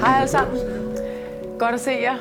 Hej alle sammen. Godt at se jer.